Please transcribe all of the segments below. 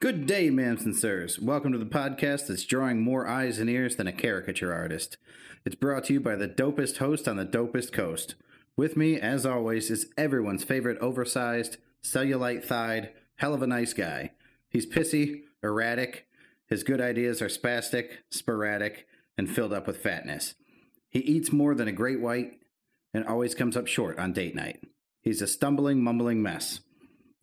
Good day, ma'ams and sirs. Welcome to the podcast that's drawing more eyes and ears than a caricature artist. It's brought to you by the dopest host on the dopest coast. With me, as always, is everyone's favorite oversized, cellulite thighed, hell of a nice guy. He's pissy, erratic, his good ideas are spastic, sporadic, and filled up with fatness. He eats more than a great white and always comes up short on date night. He's a stumbling, mumbling mess.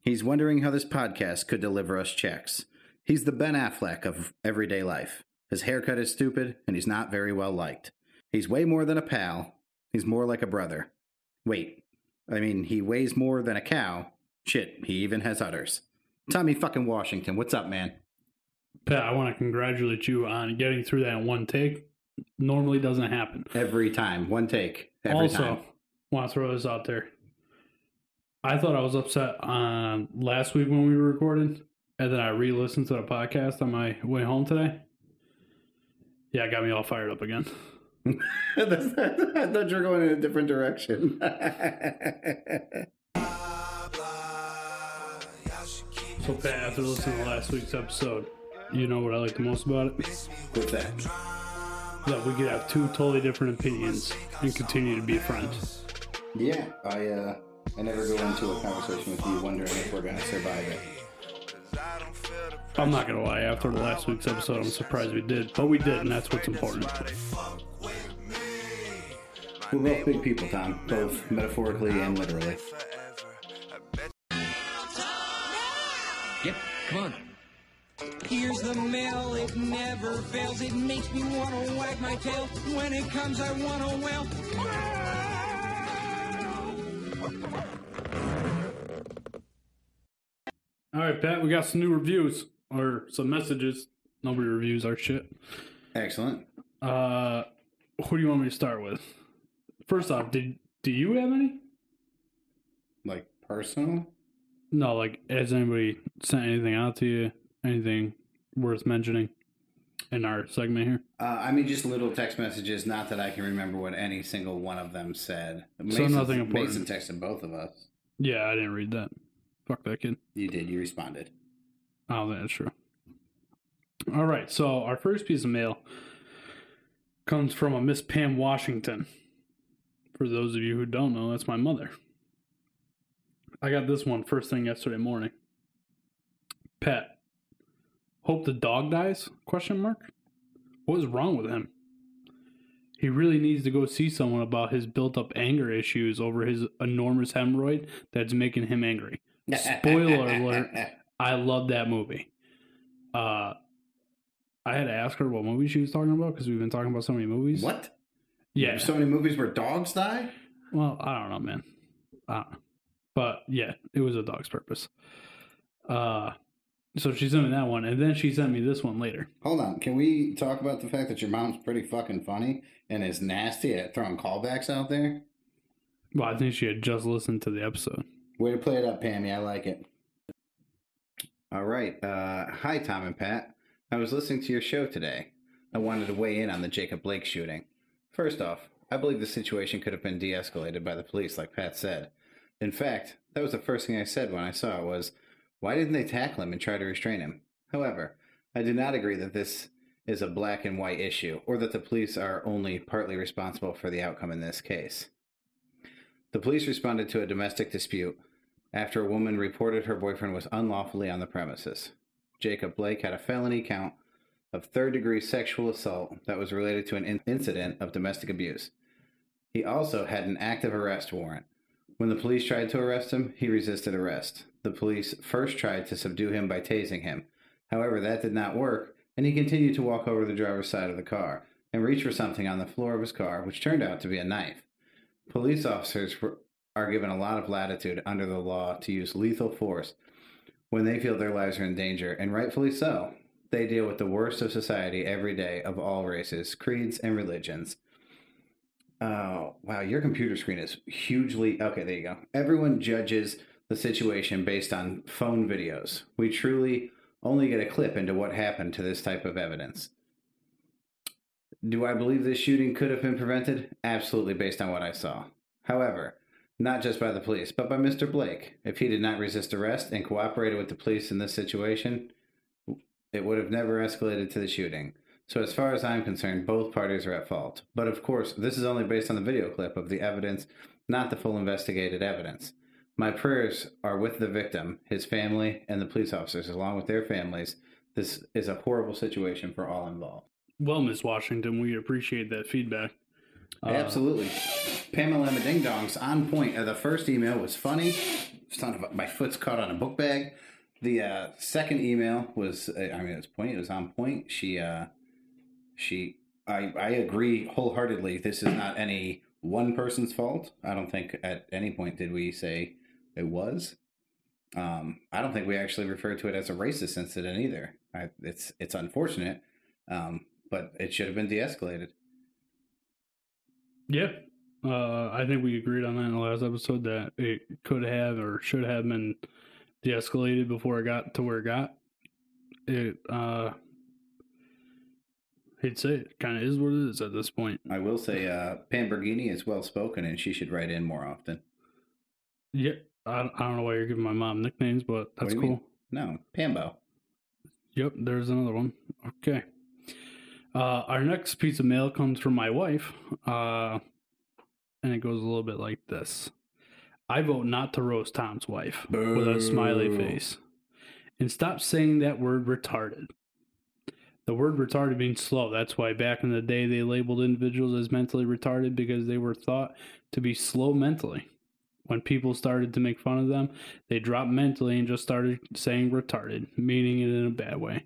He's wondering how this podcast could deliver us checks. He's the Ben Affleck of everyday life. His haircut is stupid, and he's not very well liked. He's way more than a pal. He's more like a brother. Wait, I mean, he weighs more than a cow. Shit, he even has udders. Tommy fucking Washington, what's up, man? Pat, I want to congratulate you on getting through that in one take. Normally doesn't happen. Every time, one take. Every also, time. want to throw this out there. I thought I was upset on last week when we were recording, and then I re-listened to the podcast on my way home today. Yeah, it got me all fired up again. I thought you were going in a different direction. So, Pat, after listening to last week's episode, you know what I like the most about it? What's that? That we could have two totally different opinions and continue to be friends. Yeah, I uh, I never go into a conversation with you wondering if we're gonna survive it. I'm not gonna lie. After the last week's episode, I'm surprised we did, but we did, and that's what's important. We're both big people, Tom, both metaphorically and literally. Yep, come on. Here's the mail, it never fails. It makes me wanna wag my tail. When it comes, I wanna wail. All right, Pat, we got some new reviews or some messages. Nobody reviews our shit. Excellent. Uh, who do you want me to start with? First off, did do you have any? Like personal? No, like has anybody sent anything out to you? Anything worth mentioning in our segment here? Uh, I mean, just little text messages. Not that I can remember what any single one of them said. Mason, nothing important. Mason texted both of us. Yeah, I didn't read that. Fuck that kid. You did. You responded. Oh, that's true. All right, so our first piece of mail comes from a Miss Pam Washington. For those of you who don't know, that's my mother. I got this one first thing yesterday morning. Pet. Hope the dog dies? Question mark. What is wrong with him? He really needs to go see someone about his built up anger issues over his enormous hemorrhoid that's making him angry. Spoiler alert. I love that movie. Uh, I had to ask her what movie she was talking about because we've been talking about so many movies. What? Yeah. There's so many movies where dogs die? Well, I don't know, man. I don't know. But yeah, it was a dog's purpose. Uh, so she sent me that one, and then she sent me this one later. Hold on. Can we talk about the fact that your mom's pretty fucking funny and is nasty at throwing callbacks out there? Well, I think she had just listened to the episode. Way to play it up, Pammy. I like it. All right. Uh, hi, Tom and Pat. I was listening to your show today. I wanted to weigh in on the Jacob Blake shooting. First off, I believe the situation could have been de-escalated by the police, like Pat said. In fact, that was the first thing I said when I saw it was, why didn't they tackle him and try to restrain him? However, I do not agree that this is a black and white issue, or that the police are only partly responsible for the outcome in this case. The police responded to a domestic dispute after a woman reported her boyfriend was unlawfully on the premises. Jacob Blake had a felony count of third degree sexual assault that was related to an in- incident of domestic abuse. He also had an active arrest warrant. When the police tried to arrest him, he resisted arrest. The police first tried to subdue him by tasing him. However, that did not work, and he continued to walk over the driver's side of the car and reach for something on the floor of his car, which turned out to be a knife. Police officers were, are given a lot of latitude under the law to use lethal force when they feel their lives are in danger, and rightfully so. They deal with the worst of society every day of all races, creeds, and religions. Oh, wow, your computer screen is hugely. Okay, there you go. Everyone judges the situation based on phone videos. We truly only get a clip into what happened to this type of evidence. Do I believe this shooting could have been prevented? Absolutely, based on what I saw. However, not just by the police, but by Mr. Blake. If he did not resist arrest and cooperated with the police in this situation, it would have never escalated to the shooting. So, as far as I'm concerned, both parties are at fault. But of course, this is only based on the video clip of the evidence, not the full investigated evidence. My prayers are with the victim, his family, and the police officers, along with their families. This is a horrible situation for all involved. Well, Miss Washington, we appreciate that feedback. Uh, Absolutely. Pamela Emma Ding Dongs on point. Uh, the first email was funny. Son of my foot's caught on a book bag. The uh, second email was, uh, I mean, it was point. It was on point. She, uh, she, I, I agree wholeheartedly. This is not any one person's fault. I don't think at any point did we say it was. Um, I don't think we actually referred to it as a racist incident either. I, it's it's unfortunate, um, but it should have been de-escalated. Yeah. Uh, I think we agreed on that in the last episode that it could have or should have been de escalated before it got to where it got. It, uh, to say it, kind of is what it is at this point. I will say, uh, Pam Bergini is well spoken, and she should write in more often. Yeah. I, I don't know why you're giving my mom nicknames, but that's cool. mean? No, Pambo. Yep, there's another one. Okay. Uh, our next piece of mail comes from my wife, uh, and it goes a little bit like this I vote not to roast Tom's wife with a smiley face. And stop saying that word retarded. The word retarded means slow. That's why back in the day they labeled individuals as mentally retarded because they were thought to be slow mentally. When people started to make fun of them, they dropped mentally and just started saying retarded, meaning it in a bad way.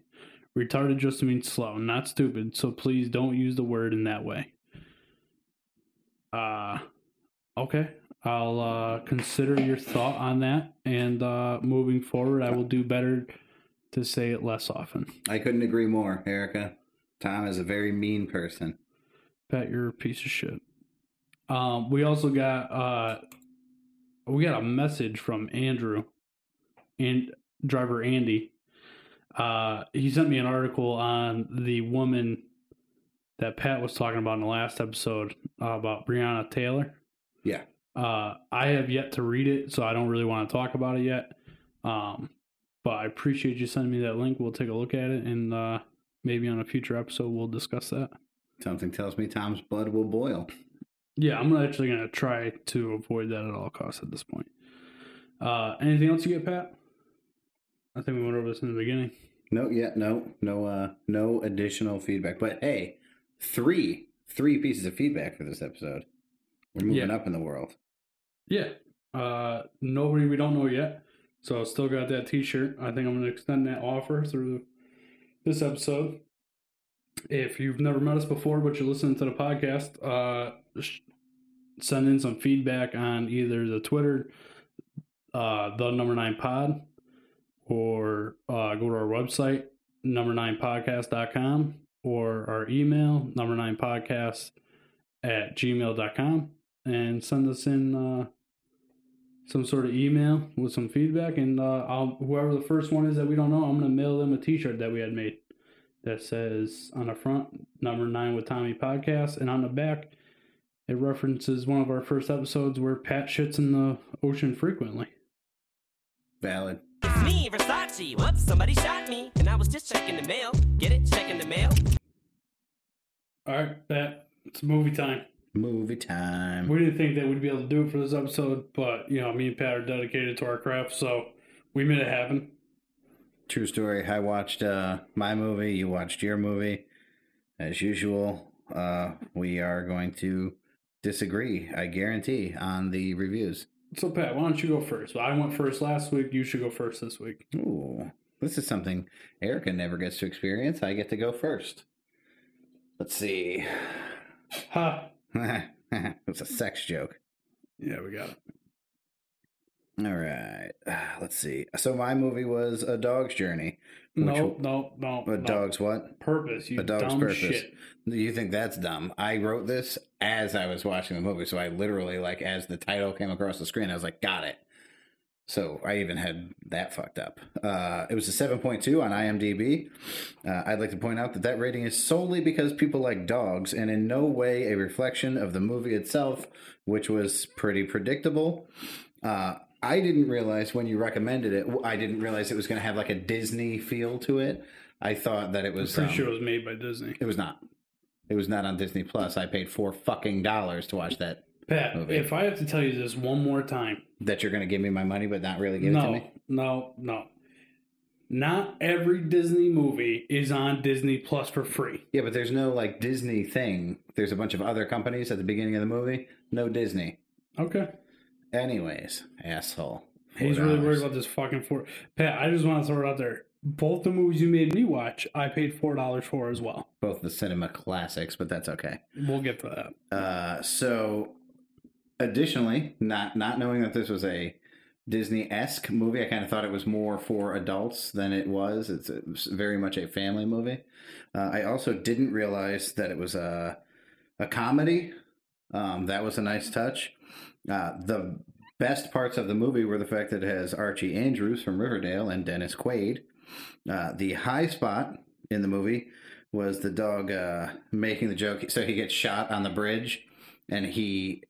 Retarded just means slow, not stupid, so please don't use the word in that way. Uh okay. I'll uh consider your thought on that and uh moving forward I will do better to say it less often. I couldn't agree more, Erica. Tom is a very mean person. Pat, you're a piece of shit. Um, we also got uh, we got a message from Andrew and driver Andy. Uh, he sent me an article on the woman that Pat was talking about in the last episode uh, about Breonna Taylor. Yeah. Uh, I have yet to read it, so I don't really want to talk about it yet. Um, but I appreciate you sending me that link. We'll take a look at it, and uh, maybe on a future episode we'll discuss that. Something tells me Tom's blood will boil. Yeah, I'm actually gonna try to avoid that at all costs at this point. Uh, anything else you get, Pat? I think we went over this in the beginning. No, yeah, no, no, uh, no additional feedback. But hey, three, three pieces of feedback for this episode. We're moving Yeah. up in the world. Yeah. Uh, nobody we don't know yet. So I still got that T-shirt. I think I'm gonna extend that offer through this episode. If you've never met us before, but you're listening to the podcast, uh, send in some feedback on either the Twitter, uh, the number nine pod, or uh, go to our website, number nine podcast.com, or our email, number nine podcast at gmail.com, and send us in uh, some sort of email with some feedback. And uh, I'll, whoever the first one is that we don't know, I'm going to mail them a t shirt that we had made that says on the front, number nine with Tommy podcast, and on the back, it references one of our first episodes where Pat shits in the ocean frequently. Valid. It's me, Versace. Whoops, somebody shot me. And I was just checking the mail. Get it? Checking the mail. All right, Pat, it's movie time. Movie time. We didn't think that we'd be able to do it for this episode, but you know, me and Pat are dedicated to our craft, so we made it happen. True story. I watched uh, my movie. You watched your movie. As usual, uh, we are going to disagree. I guarantee on the reviews. So, Pat, why don't you go first? I went first last week. You should go first this week. Ooh, this is something Erica never gets to experience. I get to go first. Let's see. Ha! it's a sex joke. Yeah, we got it. All right. Let's see. So my movie was A Dog's Journey. No, no, no. A no. dog's what? purpose. You A dog's purpose. shit. You think that's dumb? I wrote this as I was watching the movie, so I literally like as the title came across the screen, I was like, got it. So I even had that fucked up. Uh, it was a 7.2 on IMDb. Uh, I'd like to point out that that rating is solely because people like dogs and in no way a reflection of the movie itself, which was pretty predictable. Uh, I didn't realize when you recommended it, I didn't realize it was going to have like a Disney feel to it. I thought that it was. Pretty um, sure it was made by Disney. It was not. It was not on Disney Plus. I paid four fucking dollars to watch that. Pat, movie. if I have to tell you this one more time, That you're going to give me my money, but not really give it to no, me. no, no. Not every Disney movie is on Disney Plus for free. Yeah, but there's no like Disney thing. There's a bunch of other companies at the beginning of the movie. No Disney. Okay. Anyways, asshole. He's really worried about this fucking four. Pat, I just want to throw it out there. Both the movies you made me watch, I paid four dollars for as well. both the cinema classics, but that's okay. We'll get to that. Uh, so, additionally, not not knowing that this was a Disney esque movie, I kind of thought it was more for adults than it was. It's, very much a family movie. Uh, I also didn't realize that it was a a comedy. Um, that was a nice touch. Uh, the best parts of the movie were the fact that it has Archie Andrews from Riverdale and Dennis Quaid. Uh, the high spot in the movie was the dog uh, making the joke. So he gets shot on the bridge, and he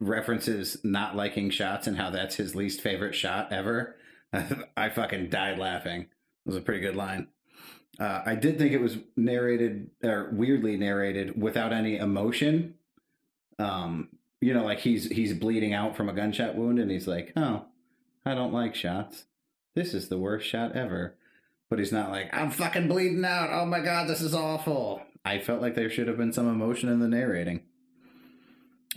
references not liking shots and how that's his least favorite shot ever. I fucking died laughing. It was a pretty good line. Uh, I did think it was narrated or weirdly narrated without any emotion. Um, you know, like he's he's bleeding out from a gunshot wound, and he's like, "Oh, I don't like shots. This is the worst shot ever." But he's not like, "I'm fucking bleeding out. Oh my god, this is awful." I felt like there should have been some emotion in the narrating.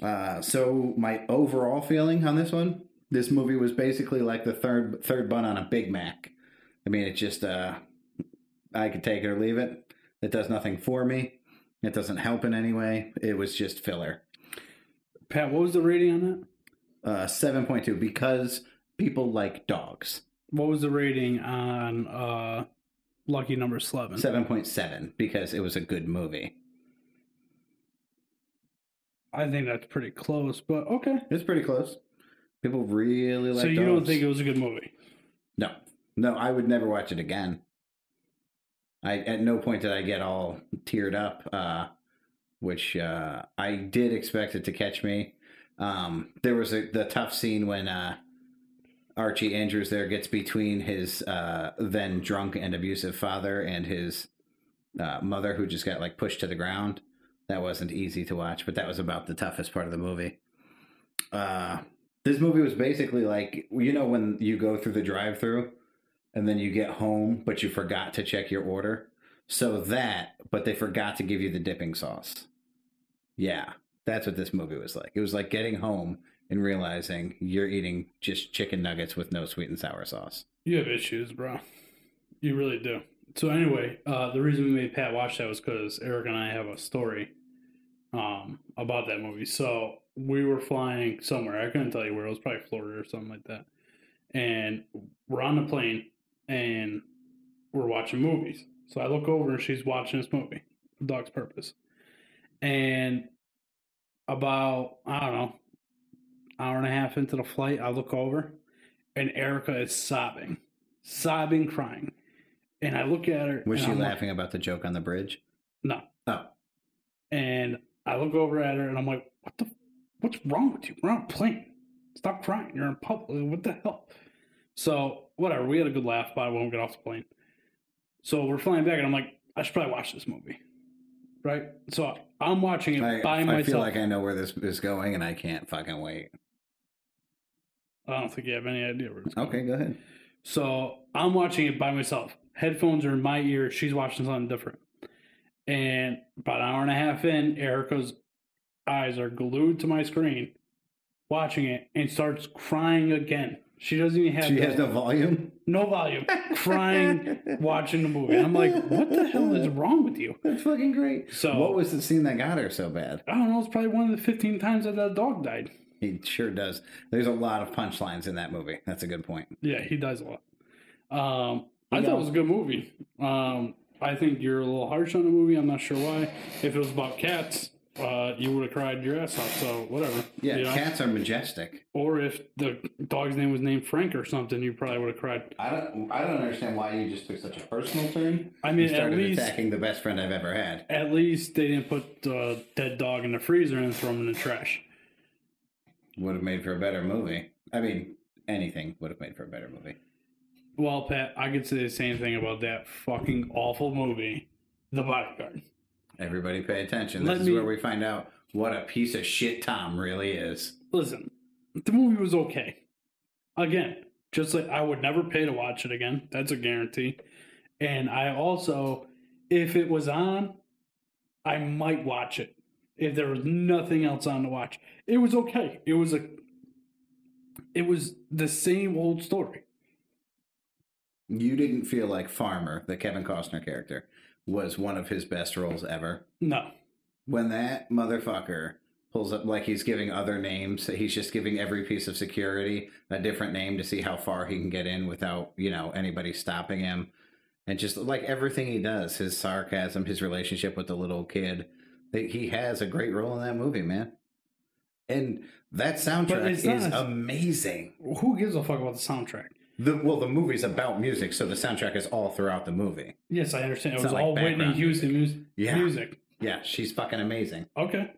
Uh, so my overall feeling on this one, this movie was basically like the third third bun on a Big Mac. I mean, it just uh, I could take it or leave it. It does nothing for me. It doesn't help in any way. It was just filler. Pat, what was the rating on that? Uh, seven point two because people like dogs. What was the rating on uh, Lucky Number Slevin? Seven point seven because it was a good movie. I think that's pretty close, but okay. It's pretty close. People really like. so you don't dogs. think it was a good movie? No, no, I would never watch it again. I at no point did I get all teared up, uh, which uh, I did expect it to catch me. Um, there was a, the tough scene when uh, Archie Andrews there gets between his uh, then drunk and abusive father and his uh, mother, who just got like pushed to the ground. That wasn't easy to watch, but that was about the toughest part of the movie. Uh, this movie was basically like you know when you go through the drive-through and then you get home but you forgot to check your order so that but they forgot to give you the dipping sauce yeah that's what this movie was like it was like getting home and realizing you're eating just chicken nuggets with no sweet and sour sauce You have issues, bro. You really do. So anyway, uh, the reason we made Pat watch that was because Eric and I have a story um, about that movie. So we were flying somewhere. I couldn't tell you where. It was probably Florida or something like that. And we're on the plane and we're watching movies. So I look over and she's watching this movie, Dog's Purpose. And about, I don't know, hour and a half into the flight, I look over and Erica is sobbing, sobbing, crying. And I look at her. was she I'm like, laughing about the joke on the bridge no. oh And I look over at her and I'm like, what the, what's wrong with you? We're on a plane. Stop crying. You're in public. What the hell? So, whatever. We had a good laugh about it when we got off the plane. So, we're flying back and I'm like, I should probably watch this movie. Right? So, I'm watching it I, by I myself. I feel like i know where this is going and i can't fucking wait I don't think you have any idea where it's going. okay go ahead So I'm watching it by myself. Headphones are in my ear. She's watching something different. And about an hour and a half in, Erica's eyes are glued to my screen, watching it, and starts crying again. She doesn't even have, she has no volume no volume, crying, watching the movie. And I'm like, what the hell is wrong with you? that's fucking great So- what was the scene that got her so bad I don't know. It's probably one of the 15 times that that dog died. He sure does. There's a lot of punchlines in that movie. That's a good point. Yeah, he does a lot. Um, I thought it was a good movie. Um, I think you're a little harsh on the movie. I'm not sure why. If it was about cats, uh, you would have cried your ass off. So whatever. Yeah, you know? cats are majestic. Or if the dog's name was named Frank or something, you probably would have cried. I don't. I don't understand why you just took such a personal turn. I mean, started at least attacking the best friend I've ever had. at least they didn't put the dead dog in the freezer and throw him in the trash. Would have made for a better movie. I mean, anything would have made for a better movie. Well, Pat, I could say the same thing about that fucking awful movie, The Bodyguard. Everybody pay attention. This Let is me- where we find out what a piece of shit Tom really is. Listen, the movie was okay. Again, just like I would never pay to watch it again. That's a guarantee. And I also, if it was on, I might watch it. If there was nothing else on to watch, it was okay. It was a, it was the same old story. You didn't feel like Farmer, the Kevin Costner character, was one of his best roles ever. No, When that motherfucker pulls up like he's giving other names, he's just giving every piece of security a different name to see how far he can get in without, you know, anybody stopping him. And just like everything he does, his sarcasm, his relationship with the little kid, he has a great role in that movie, man. And that soundtrack is amazing. who gives a fuck about the soundtrack? The well, the movie's about music, so the soundtrack is all throughout the movie. Yes, I understand. It It's was like all Whitney Houston music. Yeah. music. Yeah, she's fucking amazing. Okay.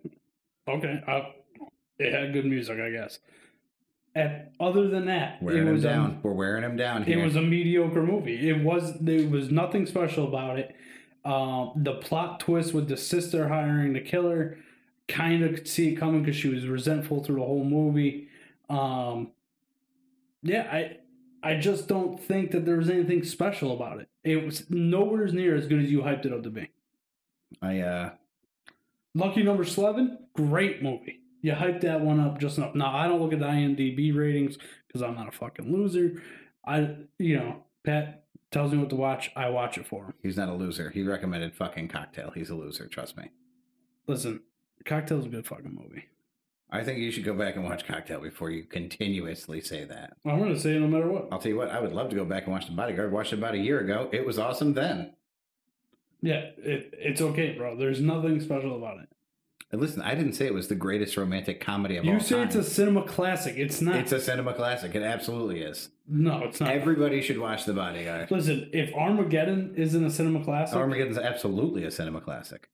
Okay. Uh, it had good music, I guess. And other than that, Wearing it him down. A, We're wearing him down it was a mediocre movie. It was there was nothing special about it. Um, the plot twist with the sister hiring the killer, kind of could see it coming because she was resentful through the whole movie. Um, yeah, I I just don't think that there was anything special about it. It was nowhere near as good as you hyped it up to be. I uh Lucky Number Slevin, great movie. You hyped that one up just enough. Now I don't look at the IMDb ratings because I'm not a fucking loser. I, you know, Pat tells me what to watch. I watch it for him. he's not a loser. He recommended fucking cocktail. He's a loser, trust me. Listen, Cocktail's a good fucking movie. I think you should go back and watch Cocktail before you continuously say that. I'm gonna say it no matter what. I'll tell you what, I would love to go back and watch The Bodyguard. Watched it about a year ago. It was awesome then. Yeah, it, it's okay, bro. There's nothing special about it. And listen, I didn't say it was the greatest romantic comedy of all time. You say it's a cinema classic. It's not. It's a cinema classic. It absolutely is. no, it's not. Everybody should watch The Bodyguard. Listen, if Armageddon isn't a cinema classic, Armageddon's absolutely a cinema classic.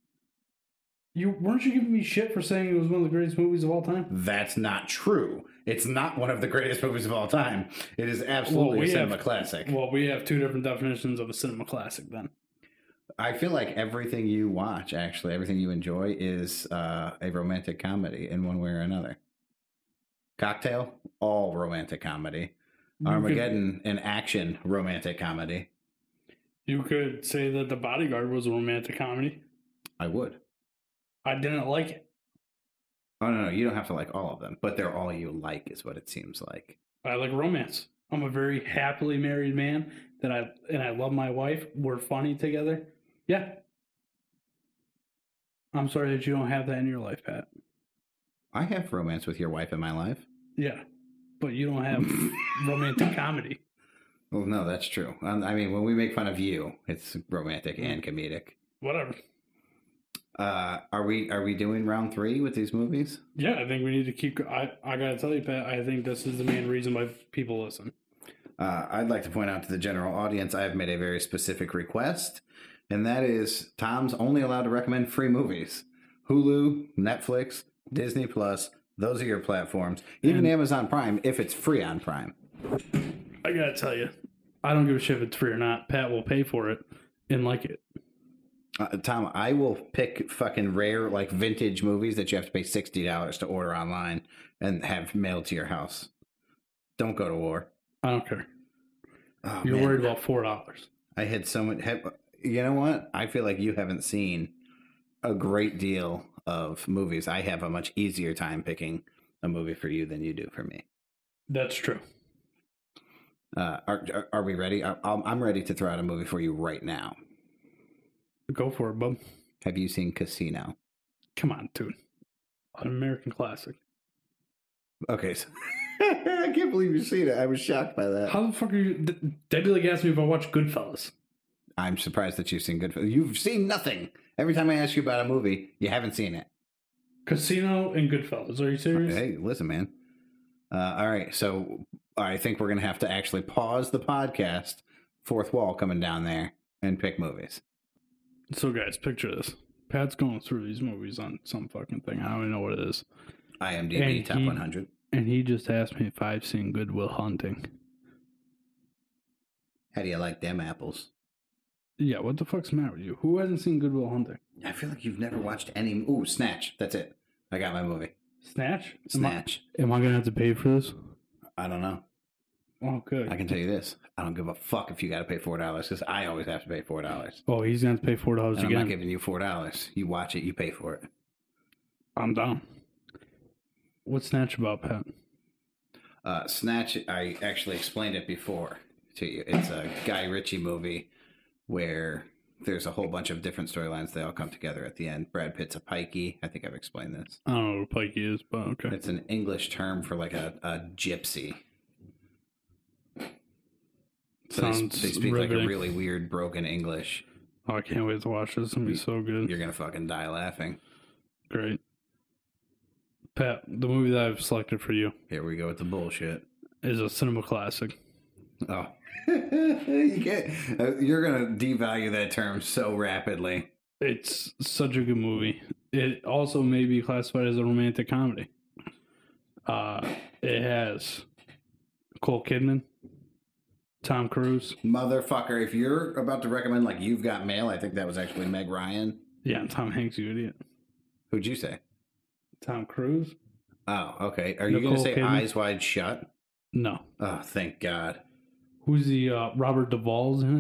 You weren't you giving me shit for saying it was one of the greatest movies of all time? That's not true. It's not one of the greatest movies of all time. It is absolutely Well, we a cinema have- classic. Well, we have two different definitions of a cinema classic then. I feel like everything you watch, actually, everything you enjoy, is uh, a romantic comedy in one way or another. Cocktail, all romantic comedy. You Armageddon, an action romantic comedy. You could say that The Bodyguard was a romantic comedy. I would. I didn't like it. Oh no, no, you don't have to like all of them, but they're all you like, is what it seems like. I like romance. I'm a very happily married man that I and I love my wife. We're funny together. Yeah. I'm sorry that you don't have that in your life, Pat. I have romance with your wife in my life. Yeah. But you don't have romantic comedy. Well, no, that's true. Um, I mean, when we make fun of you, it's romantic and comedic. Whatever. Uh, are we are we doing round three with these movies? Yeah, I think we need to keep. I, I gotta tell you, Pat, I think this is the main reason why people listen. Uh, I'd like to point out to the general audience I have made a very specific request, and that is Tom's only allowed to recommend free movies. Hulu, Netflix, Disney Plus, those are your platforms. Even And- Amazon Prime, if it's free on Prime. I gotta tell you, I don't give a shit if it's free or not. Pat will pay for it and like it. Uh, Tom, I will pick fucking rare, like vintage movies that you have to pay sixty dollars to order online and have mailed to your house. Don't go to war. I don't care. Oh, You're man. worried about four dollars. I had so much. Have, you know what? I feel like you haven't seen a great deal of movies. I have a much easier time picking a movie for you than you do for me. That's true. Uh, are, are are we ready? I, I'm I'm ready to throw out a movie for you right now. Go for it, bub. Have you seen Casino? Come on, dude. An American classic. Okay, so I can't believe you've seen it. I was shocked by that. How the fuck are you? That'd like asking me if I watched Goodfellas. I'm surprised that you've seen Goodfellas. You've seen nothing. Every time I ask you about a movie, you haven't seen it. Casino and Goodfellas. Are you serious? Hey, listen, man. Uh, all right, so I think we're gonna have to actually pause the podcast, fourth wall coming down there, and pick movies. So, guys, picture this. Pat's going through these movies on some fucking thing. I don't even know what it is. IMDb And top he- 100. And he just asked me if I've seen Good Will Hunting. How do you like them apples? Yeah, what the fuck's the matter with you? Who hasn't seen Good Will Hunting? I feel like you've never watched any. Ooh, Snatch. That's it. I got my movie. Snatch? Snatch. Am I, am I gonna have to pay for this? I don't know. Oh, good. I can tell you this. I don't give a fuck if you got to pay four dollars because I always have to pay four dollars. Oh, he's gonna pay four dollars And I'm not giving you four dollars. You watch it, you pay for it. I'm down. What's Snatch about, Pat? Uh, Snatch. I actually explained it before to you. It's a Guy Ritchie movie where there's a whole bunch of different storylines. They all come together at the end. Brad Pitt's a pikey. I think I've explained this. I don't know what Pikey is, but okay. It's an English term for like a, a gypsy. So they, Sounds they speak like a really weird broken English. Oh, I can't wait to watch this. It's gonna be so good. You're gonna fucking die laughing. Great. Pat, the movie that I've selected for you Here we go with the bullshit. is a cinema classic. Oh, you can't. Uh, you're gonna devalue that term so rapidly. It's such a good movie. It also may be classified as a romantic comedy. Uh, it has Cole Kidman, Tom Cruise, Motherfucker, if you're about to recommend like You've Got Mail, I think that was actually Meg Ryan. yeah, Tom Hanks, you idiot. Who'd you say? Tom Cruise? Oh, okay. Are you gonna say Kidman? Eyes Wide Shut? No. Oh, thank God. Who's the uh, Robert Duvall's in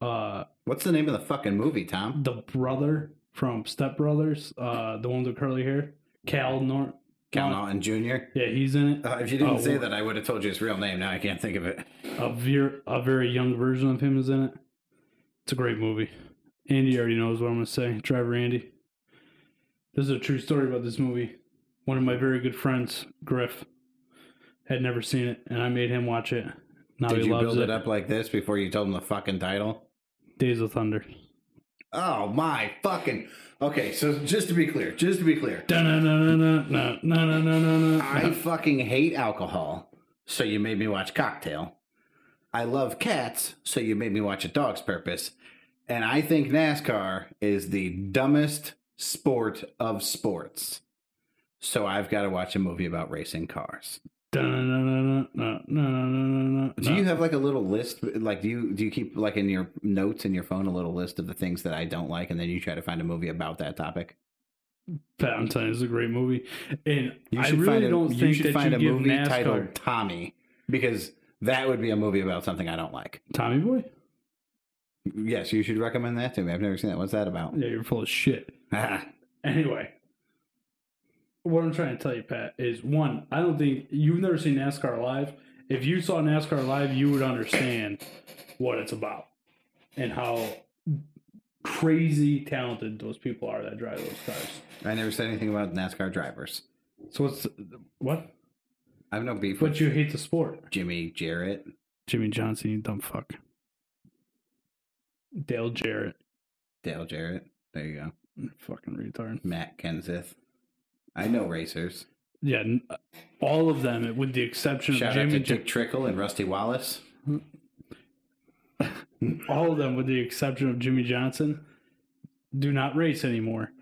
it? Uh, What's the name of the fucking movie, Tom? the brother from Step Brothers, uh, the one with curly hair, Cal Nort. Cal Naughton Jr. Yeah, he's in it. Uh, if you didn't Oh, say that, I would have told you his real name. Now I can't think of it. a very a very young version of him is in it. It's a great movie. Andy already knows what I'm going to say. Driver Andy. This is a true story about this movie. One of my very good friends, Griff, had never seen it, and I made him watch it. Now Did he you loves build it. it up like this before you told him the fucking title? Days of Thunder. Oh my fucking. Okay, so just to be clear, just to be clear, I fucking hate alcohol, so you made me watch Cocktail. I love cats, so you made me watch A Dog's Purpose. And I think NASCAR is the dumbest sport of sports. So I've got to watch a movie about racing cars. Do you have like a little list? Like, do you do you keep like in your notes in your phone a little list of the things that I don't like, and then you try to find a movie about that topic? Valentine is a great movie, and I really a, don't you should that find you a movie NASCAR. titled Tommy because that would be a movie about something I don't like. Tommy Boy. Yes, you should recommend that to me. I've never seen that. What's that about? Yeah, you're full of shit. Ah. anyway, what I'm trying to tell you, Pat, is one, I don't think you've never seen NASCAR live. If you saw NASCAR live, you would understand what it's about and how crazy talented those people are that drive those cars. I never said anything about NASCAR drivers. So what's what? I have no beef But you hate the sport. Jimmy Jarrett. Jimmie Johnson, you dumb fuck. Dale Jarrett, Dale Jarrett. There you go. fucking retard. Matt Kenseth. I know racers. Yeah, uh, all of them, with the exception Shout of to Dick Trickle and Rusty Wallace. all of them, with the exception of Jimmie Johnson, do not race anymore.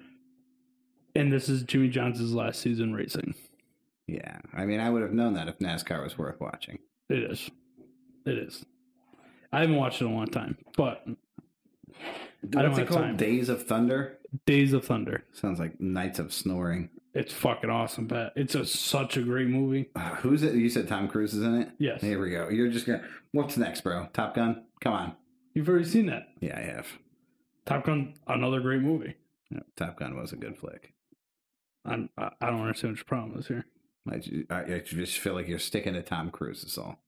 And this is Jimmie Johnson's last season racing. Yeah, I mean, I would have known that if NASCAR was worth watching. It is. It is. I haven't watched it in a long time, but I don't it have called? time. Days of Thunder. Days of Thunder. Sounds like Nights of Snoring. It's fucking awesome, Pat. It's a, such a great movie. Uh, who's it? You said Tom Cruise is in it. Yes. Here we go. You're just gonna. What's next, bro? Top Gun. Come on. You've already seen that. Yeah, I have. Top Gun, another great movie. Yeah, Top Gun was a good flick. I'm, I I don't understand what your problem is here. I, ju- I, I just feel like you're sticking to Tom Cruise. Is all.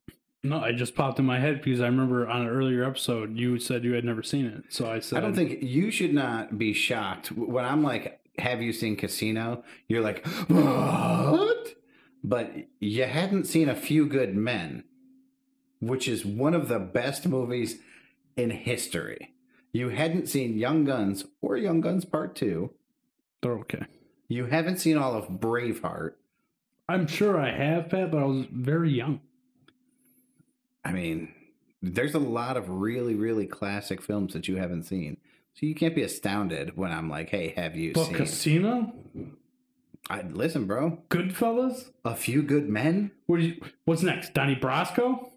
No, I just popped in my head because I remember on an earlier episode you said you had never seen it. So I said, I don't think you should not be shocked when I'm like, "Have you seen Casino?" You're like, "What?" But you hadn't seen A Few Good Men, which is one of the best movies in history. You hadn't seen Young Guns or Young Guns Part Two. they're okay. You haven't seen all of Braveheart. I'm sure I have, Pat, but I was very young. I mean, there's a lot of really, really classic films that you haven't seen. So you can't be astounded when I'm like, "Hey, have you But seen?" Casino, I, listen, bro. Goodfellas. A few good men. What do you, what's next? Donnie Brasco.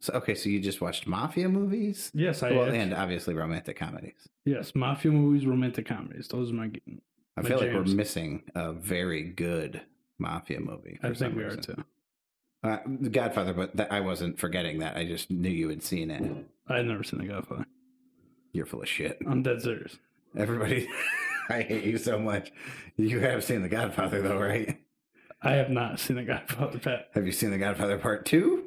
So okay, so you just watched mafia movies? Yes, I well, have. and obviously romantic comedies. yes, mafia movies, romantic comedies. Those are my. I My feel like jams. we're missing a very good mafia movie. I think we are too. Uh, The Godfather, but that, I wasn't forgetting that. I just knew you had seen it. I've never seen The Godfather. You're full of shit. I'm dead serious. Everybody, I hate you so much. You have seen The Godfather, though, right? I have not seen The Godfather, Pat. Have you seen The Godfather Part Two?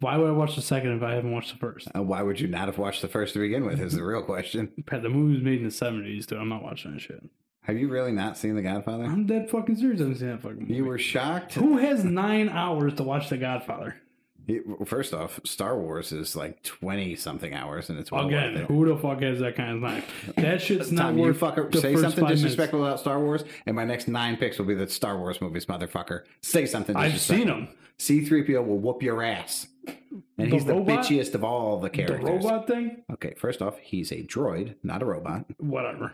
Why would I watch the second if I haven't watched the first? Uh, why would you not have watched the first to begin with? Is the real question. Pat, the movie was made in the 70s, dude. I'm not watching that shit. Have you really not seen The Godfather? I'm dead fucking serious. I haven't seen that fucking movie. You were shocked. Who has nine hours to watch The Godfather? You- First off, Star Wars is like twenty something hours, and it's well Again, it. who the fuck has that kind of time? That shit's not Tom, you worth fucker, the say first something five minutes. disrespectful about Star Wars, and my next nine picks will be the Star Wars movies, motherfucker. Say something. I've seen them. C-3PO will whoop your ass, and The he's the bitchiest of all the The characters. robot thing? Okay, first off, he's a droid, not a robot. Whatever.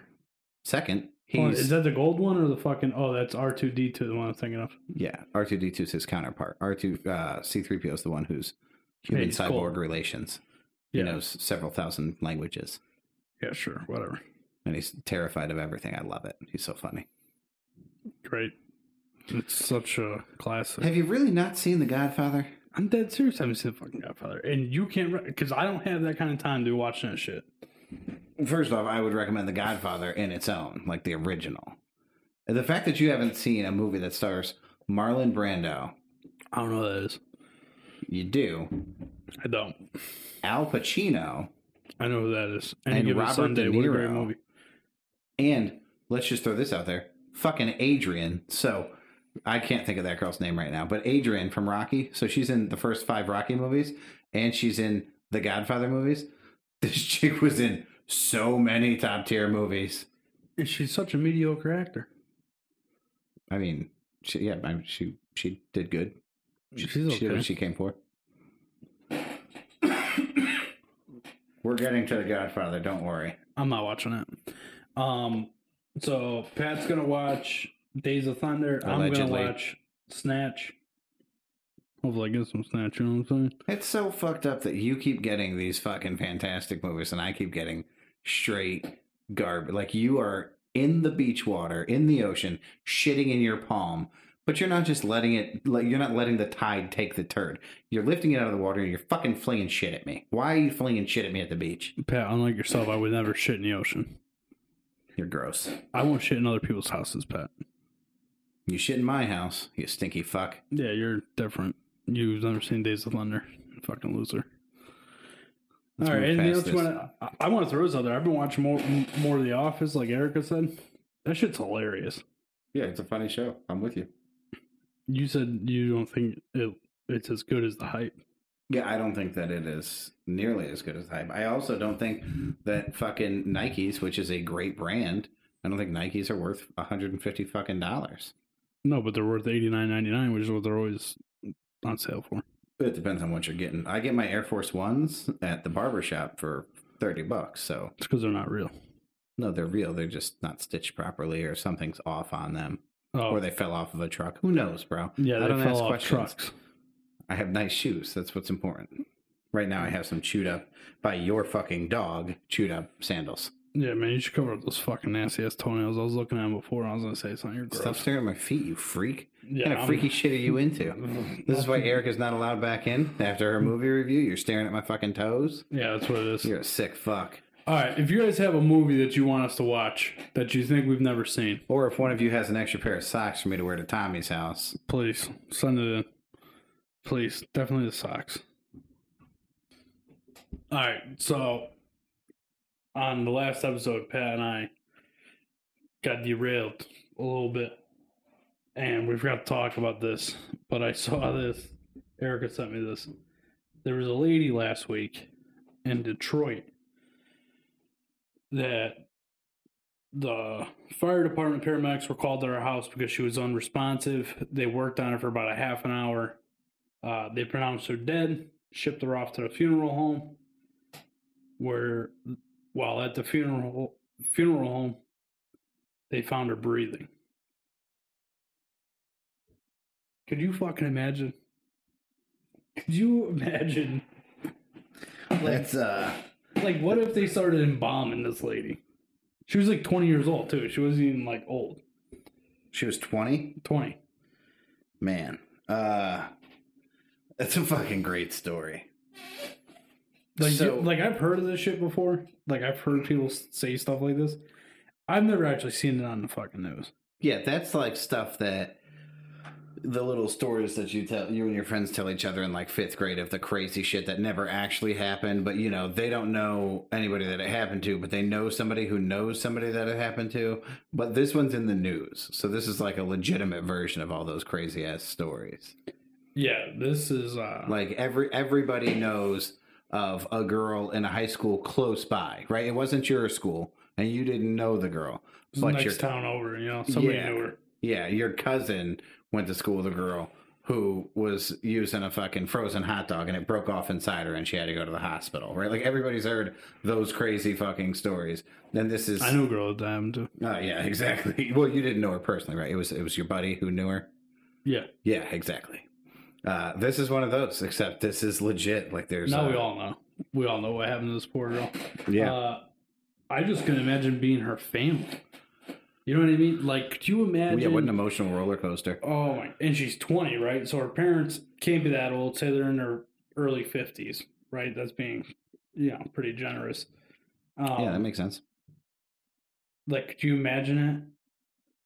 Second, On, is that the gold one or the fucking? Oh, that's R two D two. The one I'm thinking of. yeah. R two D two is his counterpart. R two uh, C-3PO is the one who's human he's cyborg gold. relations. Yeah. He knows several thousand languages, Yeah, sure. Whatever. and he's terrified of everything. I love it. He's so funny. Great. It's such a classic. Have you really not seen The Godfather? I'm dead serious. I haven't seen the fucking Godfather, and you can't because I don't have that kind of time to watch that shit. First off, I would recommend The Godfather in its own, like the original. The fact that you haven't seen a movie that stars Marlon Brando, I don't know what that is. you do. I don't. Al Pacino, I know who that is. Any And given Robert Sunday, De what a great Niro. movie. and let's just throw this out there fucking Adrian. So I can't think of that girl's name right now, but Adrian from Rocky. So she's in the first five Rocky movies and she's in the Godfather movies. This chick was in so many top tier movies. And she's such a mediocre actor. I mean, she, yeah, I mean, she she did good. She, She's she did what she came for. We're getting to the Godfather. Don't worry. I'm not watching it. Um, so Pat's gonna watch Days of Thunder. I'm gonna watch Snatch. Hopefully, I get some Snatch. You know what I'm saying? It's so fucked up that you keep getting these fucking fantastic movies, and I keep getting straight garbage. Like you are in the beach water, in the ocean, shitting in your palm, but you're not just letting it. Like you're not letting the tide take the turd. You're lifting it out of the water, and you're fucking flinging shit at me. Why are you flinging shit at me at the beach? Pat, unlike yourself, I would never shit in the ocean. You're gross. I won't shit in other people's houses, Pat. You shit in my house, you stinky fuck. Yeah, you're different. You've never seen Days of Thunder. Fucking loser. All right, anything else you want to? I want to throw this out there. I've been watching more more of The Office, like Erica said. That shit's hilarious. Yeah, it's a funny show. I'm with you. You said you don't think it, it's as good as the hype. Yeah, I don't think that it is nearly as good as hype. I also don't think that fucking Nikes, which is a great brand, I don't think Nikes are worth 150 fucking dollars. No, but they're worth eighty nine ninety nine, which is what they're always on sale for. It depends on what you're getting. I get my Air Force Ones at the barber shop for 30 bucks. So, It's because they're not real. no, they're real. They're just not stitched properly or something's off on them. Oh, Or they fell off of a truck. Who knows, bro? yeah, I don't ask questions. trucks. I have nice shoes. That's what's important. Right now, I have some chewed up by your fucking dog, chewed up sandals. Yeah, man, you should cover up those fucking nasty ass toenails. I was looking at them before. and I was gonna say something. You're gross. Stop staring at my feet, you freak. Yeah, what kind of I'm- freaky shit are you into? This is why Erica's not allowed back in after her movie review. You're staring at my fucking toes. Yeah, that's what it is. You're a sick fuck. All right, if you guys have a movie that you want us to watch that you think we've never seen, Or if one of you has an extra pair of socks for me to wear to Tommy's house, please send it in. Please, definitely the socks. All right, so on the last episode, Pat and I got derailed a little bit, and we forgot to talk about this. But I saw this. Erica sent me this. There was a lady last week in Detroit that the fire department paramedics were called to her house because she was unresponsive. They worked on her for about a half an hour. Uh, they pronounced her dead, shipped her off to the funeral home. Where, while at the funeral funeral home, they found her breathing. Could you fucking imagine? Could you imagine That's uh Like, what if they started embalming this lady? She was like 20 years old, too. She wasn't even like old. she was 20? 20. Man. Uh that's a fucking great story. Like, So- like I've heard of this shit before. Like, I've heard people say stuff like this. I've never actually seen it on the fucking news. Yeah, that's like stuff that the little stories that you tell you and your friends tell each other in like fifth grade of the crazy shit that never actually happened, but you know, they don't know anybody that it happened to, but they know somebody who knows somebody that it happened to. But this one's in the news. So this is like a legitimate version of all those crazy ass stories. Yeah, this is uh Like every everybody knows of a girl in a high school close by, right? It wasn't your school and you didn't know the girl. But next your town over, you know, somebody Yeah. knew her. Yeah, your cousin went to school with a girl who was using a fucking frozen hot dog and it broke off inside her and she had to go to the hospital, right? Like everybody's heard those crazy fucking stories. And this is I knew a girl to. Oh yeah, exactly. Well, you didn't know her personally, right? It was it was your buddy who knew her. Yeah. Yeah, exactly. Uh, this is one of those, except this is legit. Like there's Now uh, we all know. We all know what happened to this poor girl. yeah. Uh, I just can imagine being her family. You know what I mean? Like, could you imagine? yeah, what an emotional roller coaster. Oh my! And she's twenty, right? So her parents can't be that old. Say they're in their early fifties, right? That's being, you know, pretty generous. Um, yeah, that makes sense. like, could you imagine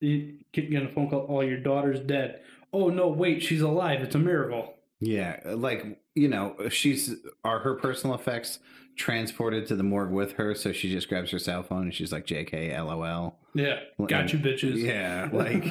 it? You get getting a phone call. Oh, your daughter's dead. Oh no! Wait, she's alive. It's a miracle. Yeah, like you know, she's are her personal effects transported to the morgue with her, so she just grabs her cell phone and she's like, "Jk, lol." Yeah, got and- you, bitches. Yeah, like,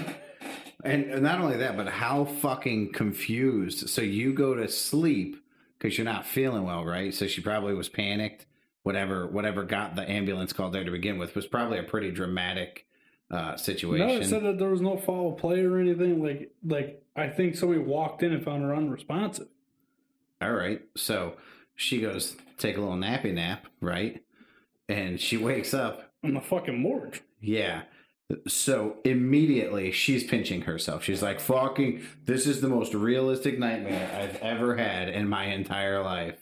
and not only that, but how fucking confused. So you go to sleep because you're not feeling well, right? So she probably was panicked. Whatever, whatever got the ambulance called there to begin with was probably a pretty dramatic uh, situation. No, it said that there was no foul play or anything. Like, like I think somebody walked in and found her unresponsive. All right. So she goes take a little nappy nap, right? And she wakes up. in the fucking morgue. Yeah. So immediately she's pinching herself. She's like, fucking, this is the most realistic nightmare I've ever had in my entire life.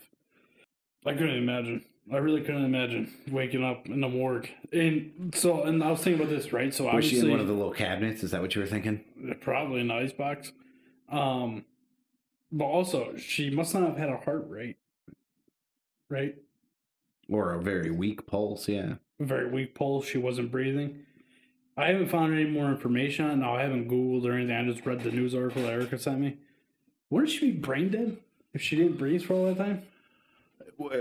I couldn't imagine. I really couldn't imagine waking up in the morgue. And so, and I was thinking about this, right? So Was she in one of the little cabinets? Is that what you were thinking? probably an ice box. Um, but also, she must not have had a heart rate, right? Or a very weak pulse? Yeah. A very weak pulse. She wasn't breathing. I haven't found any more information on it. Now, I haven't Googled or anything. I just read the news article that Erica sent me. Wouldn't she be brain dead if she didn't breathe for all that time?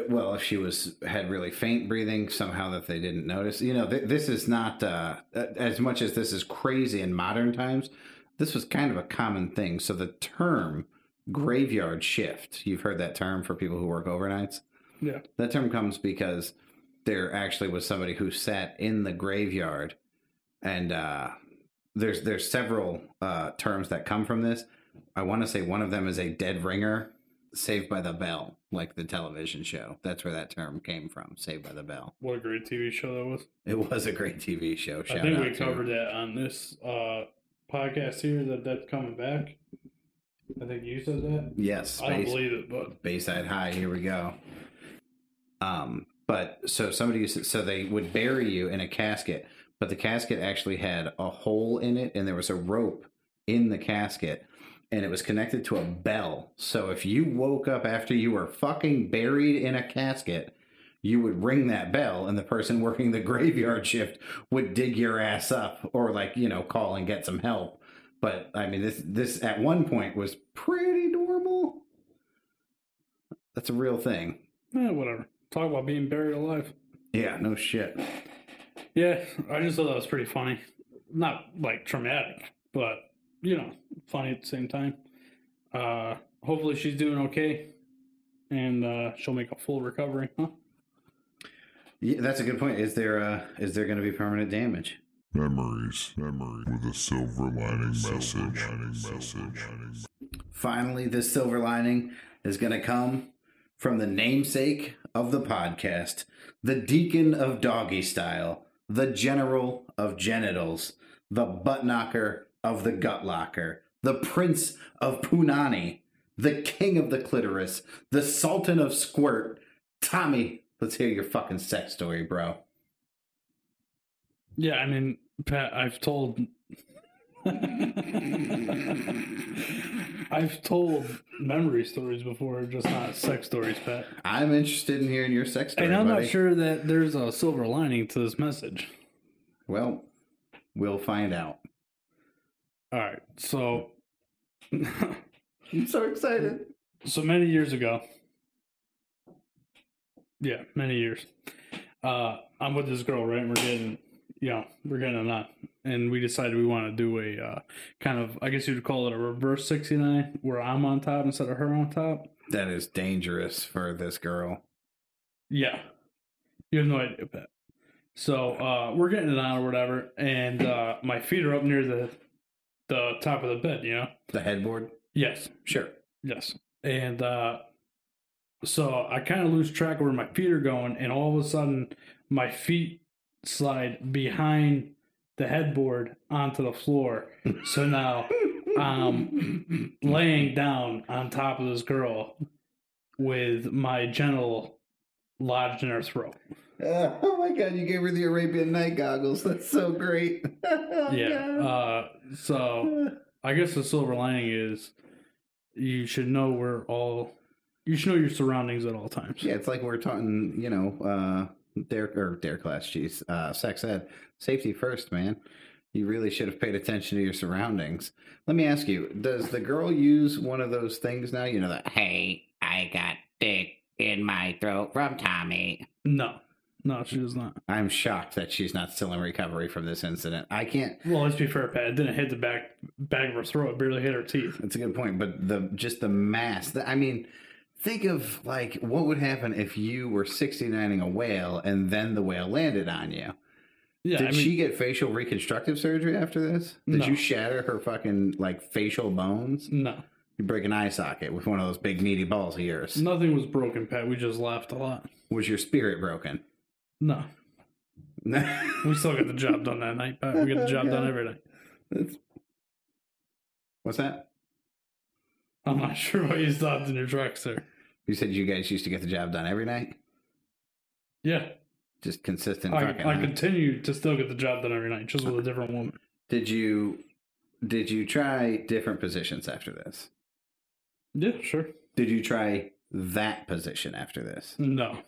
Well, if she was had really faint breathing somehow that they didn't notice, you know, th- this is not uh, as much as this is crazy in modern times. This was kind of a common thing. So the term graveyard shift, you've heard that term for people who work overnights. Yeah. That term comes because there actually was somebody who sat in the graveyard, and uh, there's there's several uh, terms that come from this. I want to say one of them is a dead ringer, Saved by the Bell, like the television show. That's where that term came from, Saved by the Bell. What a great TV show that was. It was a great TV show. Shout I think we to- covered that on this uh, podcast here that that's coming back. I think you said that. Yes, I don't believe it, but Bayside High. Here we go. Um, but so somebody so they would bury you in a casket, but the casket actually had a hole in it, and there was a rope in the casket, and it was connected to a bell. So if you woke up after you were fucking buried in a casket, you would ring that bell, and the person working the graveyard shift would dig your ass up, or like you know call and get some help. But I mean, this this at one point was pretty normal. That's a real thing. eh, whatever. Talk about being buried alive. Yeah, no shit. Yeah, I just thought that was pretty funny. Not like traumatic, but you know, funny at the same time. Uh, hopefully she's doing okay, and uh, she'll make a full recovery. Huh? Yeah, that's a good point. Is there uh is there going to be permanent damage? Memories, memory with a silver lining message. message. Finally, this silver lining is going to come from the namesake of the podcast, the deacon of doggy style, the general of genitals, the butt knocker of the gut locker, the prince of punani, the king of the clitoris, the sultan of squirt, Tommy, let's hear your fucking sex story, bro. Yeah, I mean, Pat, I've told. I've told memory stories before, just not sex stories, Pat. I'm interested in hearing your sex story, And I'm buddy. not sure that there's a silver lining to this message. Well, we'll find out. All right, so I'm so excited. so many years ago. Yeah, many years. Uh, I'm with this girl, right? And we're getting, you know, we're getting it on, and we decided we want to do a uh, kind of, I guess you'd call it a reverse 69, where I'm on top instead of her on top. That is dangerous for this girl. Yeah. You have no idea, Pat. So uh, we're getting it on or whatever, and uh, my feet are up near the the top of the bed. You know. The headboard? Yes. Sure. Yes. And uh, so I kind of lose track of where my feet are going, and all of a sudden my feet slide behind the headboard onto the floor. so now I'm laying down on top of this girl with my genital lodged in her throat. Uh, oh my god, you gave her the Arabian Night goggles. That's so great. Oh, Yeah. Uh, so I guess the silver lining is you should know where all you should know your surroundings at all times. Yeah, it's like we're talking, you know, uh, dare or dare class, jeez, uh, sex ed, safety first, man. You really should have paid attention to your surroundings. Let me ask you: Does the girl use one of those things now? You know that Hey, I got dick in my throat from Tommy. No, no, she does not. I'm shocked that she's not still in recovery from this incident. I can't. Well, let's be fair, Pat. Then it didn't hit the back back of her throat. It barely hit her teeth. That's a good point, but the just the mass. the- I mean, think of like what would happen if you were 69ing a whale and then the whale landed on you. Yeah, Did I mean, she get facial reconstructive surgery after this? Did No. you shatter her fucking like facial bones? no, You break an eye socket with one of those big meaty balls of yours. nothing was broken, Pat. We just laughed a lot. Was your spirit broken? No, we still got the job done that night, Pat. We get the job done every night. What's that? I'm not sure what you stopped in your tracks there. You said you guys used to get the job done every night? Yeah, Just consistent I. I continue to still get the job done every night, just with a different woman. Did you did you try different positions after this? Yeah, sure. Did you try that position after this? No,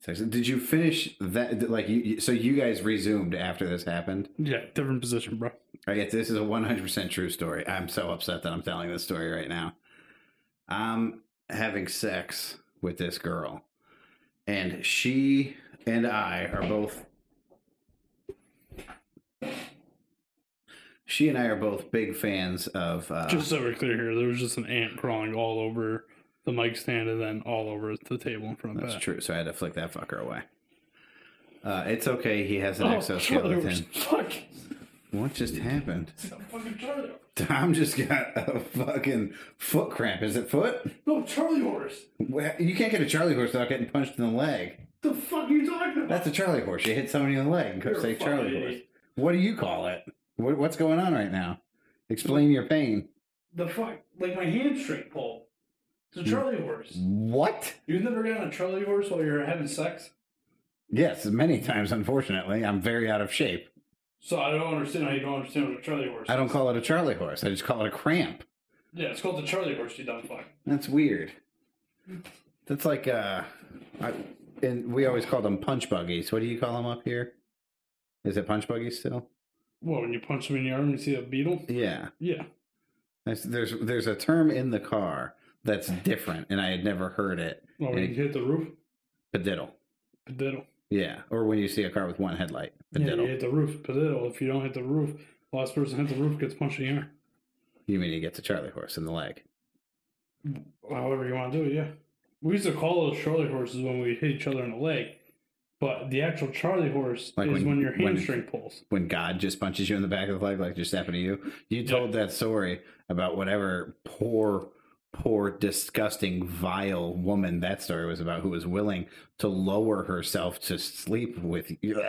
So, Did you finish that? Like you, you- so you guys resumed after this happened? yeah, different position, bro. I guess this is a 100% true story. I'm so upset that I'm telling this story right now. I'm having sex with this girl, and she and I are both. She and I are both big fans of. Uh, Just so we're clear here, there was just an ant crawling all over the mic stand and then all over the table in front of that's true. So I had to flick that fucker away. Uh, it's okay. He has an Oh, exoskeleton. Fuck. What just happened? Tom just got a fucking foot cramp. Is it foot? No, Charlie horse. Well, You can't get a Charlie horse without getting punched in the leg. The fuck are you talking about? That's a Charlie horse. You hit somebody in the leg and say Charlie horse. What do you call it? What, what's going on right now? Explain your pain. The fuck, like my hamstring pulled. It's a Charlie horse. What? You've never gotten a Charlie horse while you're having sex? Yes, many times, unfortunately. I'm very out of shape. So I don't understand how you don't understand what a Charlie horse. I don't is. call it a Charlie horse. I just call it a cramp. Yeah, it's called the Charlie horse. You dumb fuck. That's weird. That's like, uh, I, and we always called them punch buggies. What do you call them up here? Is it punch buggies still? What when you punch him in the arm, you see a beetle? Yeah. Yeah. There's, there's there's a term in the car that's different, and I had never heard it. Well, when And you hit the roof, Padiddle. padiddle. Yeah, or when you see a car with one headlight. Yeah, you hit the roof, padiddle. If you don't hit the roof, last person hit the roof gets punched in the arm. You mean he gets a Charlie horse in the leg? However you want to do it, yeah. We used to call those Charlie horses when we hit each other in the leg, but the actual Charlie horse Like is when- when, your when- hamstring pulls. When God just punches you in the back of the leg, like just happened to you. You told that story about whatever poor, poor, disgusting, vile woman that story was about, who was willing to lower herself to sleep with you.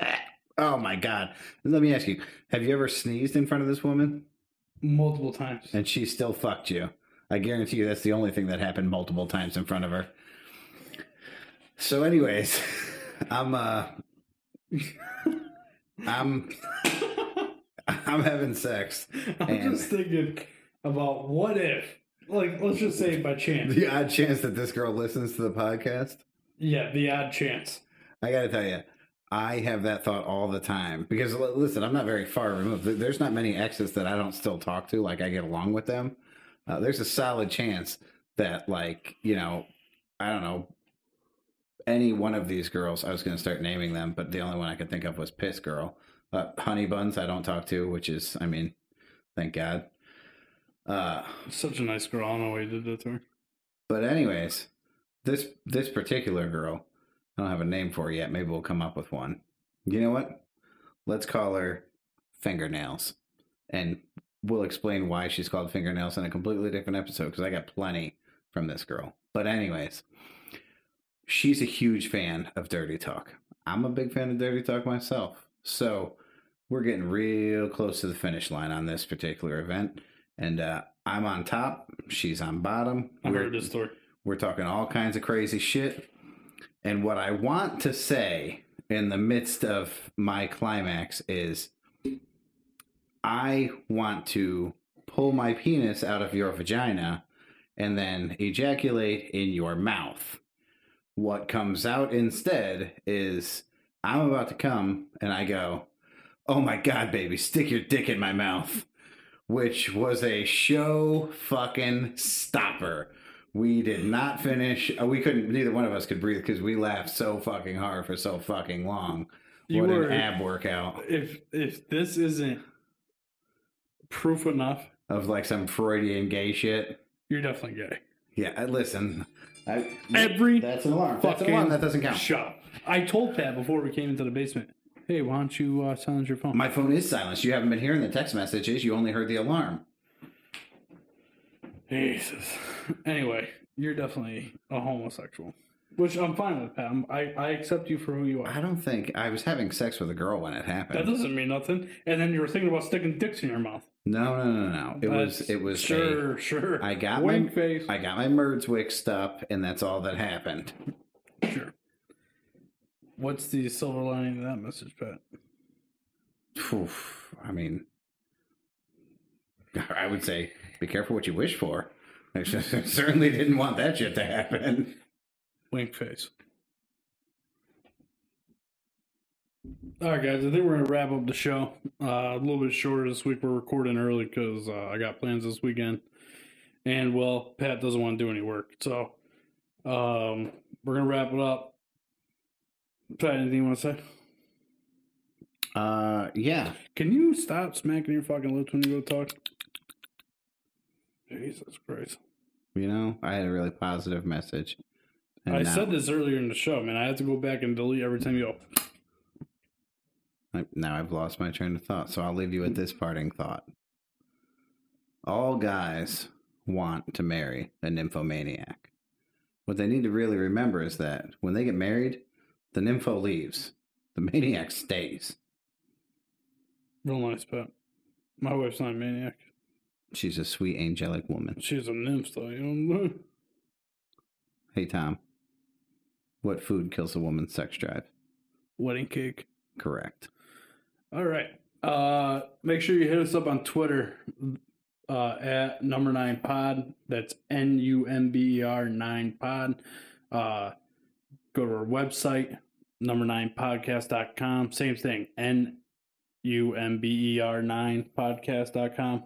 Oh my God! Let me ask you: Have you ever sneezed in front of this woman multiple times. and she still fucked you? I guarantee you that's the only thing that happened multiple times in front of her. So, anyways, I'm uh, I'm I'm having sex. I'm And- just thinking about what if, like, let's just say by chance. The odd chance that this girl listens to the podcast. Yeah, the odd chance. I got to tell you, I have that thought all the time because listen, I'm not very far removed. There's not many exes that I don't still talk to. Like I get along with them. Uh, there's a solid chance that, like, you know, I don't know, any one of these girls. I was going to start naming them, but the only one I could think of was Piss Girl. Uh, Honey Buns, I don't talk to, which is, I mean, thank God. Uh, Such a nice girl. I don't know why you did that to her. but anyways, this this particular girl, I don't have a name for her yet. Maybe we'll come up with one. You know what? Let's call her Fingernails, and we'll explain why she's called Fingernails in a completely different episode because I got plenty from this girl. But anyways, she's a huge fan of Dirty Talk. I'm a big fan of Dirty Talk myself, so we're getting real close to the finish line on this particular event. And uh, I'm on top. She's on bottom. I've We're- heard this story. we're talking all kinds of crazy shit. And what I want to say in the midst of my climax is I want to pull my penis out of your vagina and then ejaculate in your mouth. What comes out instead is I'm about to come and I go, Oh my God, baby, stick your dick in my mouth. Which was a show fucking stopper. We did not finish. uh, We couldn't. Neither one of us could breathe because we laughed so fucking hard for so fucking long. You what were- an ab workout If if this isn't proof enough, of like some Freudian gay shit. you're definitely gay. Yeah, I- listen. I, Every that's an alarm. That's an alarm. That doesn't count. Shut up. I told Pat before we came into the basement, hey, why don't you uh, silence your phone? My phone is silenced. You haven't been hearing the text messages. You only heard the alarm. Jesus. Anyway, you're definitely a homosexual, which I'm fine with, Pat. I'm, I I accept you for who you are. I don't think I was having sex with a girl when it happened. That doesn't mean nothing. And then you were thinking about sticking dicks in your mouth. No, no, no, no. It was. It was. a- sure, sure. I got wink my face. I got my merds mixed up, and that's all that happened. Sure. What's the silver lining to that message, Pat? Oof, I mean, I would say be careful what you wish for. I certainly didn't want that shit to happen. Wink face. All right, guys. I think we're gonna wrap up the show. Uh, a little bit shorter this week. We're recording early because uh, I got plans this weekend, and well, Pat doesn't want to do any work, so um, we're gonna wrap it up. Pat, anything you want to say? Uh, yeah. Can you stop smacking your fucking lips when you go talk? Jesus Christ! You know, I had a really positive message. And I now- said this earlier in the show, man. I have to go back and delete every time you go. I- Now I've lost my train of thought, so I'll leave you with this mm-hmm. parting thought. All guys want to marry a nymphomaniac. What they need to really remember is that when they get married, the nympho leaves, the maniac stays. Real nice, Pat. My wife's not a maniac. She's a sweet, angelic woman. She's a nymph, though. You know. Hey, Tom, what food kills a woman's sex drive? Wedding cake. Correct. All right. Uh, make sure you hit us up on Twitter uh, at number nine pod. That's N U M B E R nine pod. Uh, go to our website, number nine podcast.com. Same thing, N U M B E R nine podcast.com.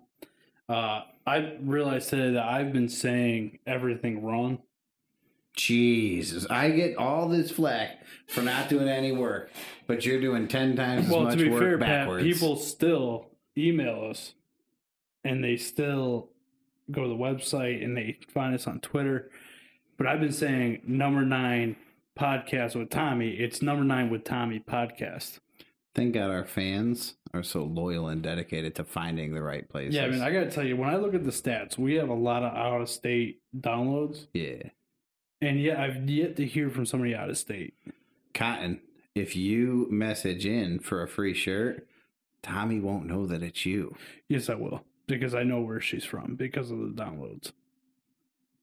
Uh, I realized today that I've been saying everything wrong. Jesus, I get all this flack for not doing any work, but you're doing ten times as much to be work fair, backwards. Pat, people still email us and they still go to the website and they find us on Twitter. But I've been saying number nine podcast with Tommy. It's number nine with Tommy podcast. Thank God our fans are so loyal and dedicated to finding the right place. Yeah, I mean, I got to tell you, when I look at the stats, we have a lot of out of state downloads. yeah. And yet, I've yet to hear from somebody out of state. Cotton, if you message in for a free shirt, Tommy won't know that it's you. Yes, I will. Because I know where she's from because of the downloads.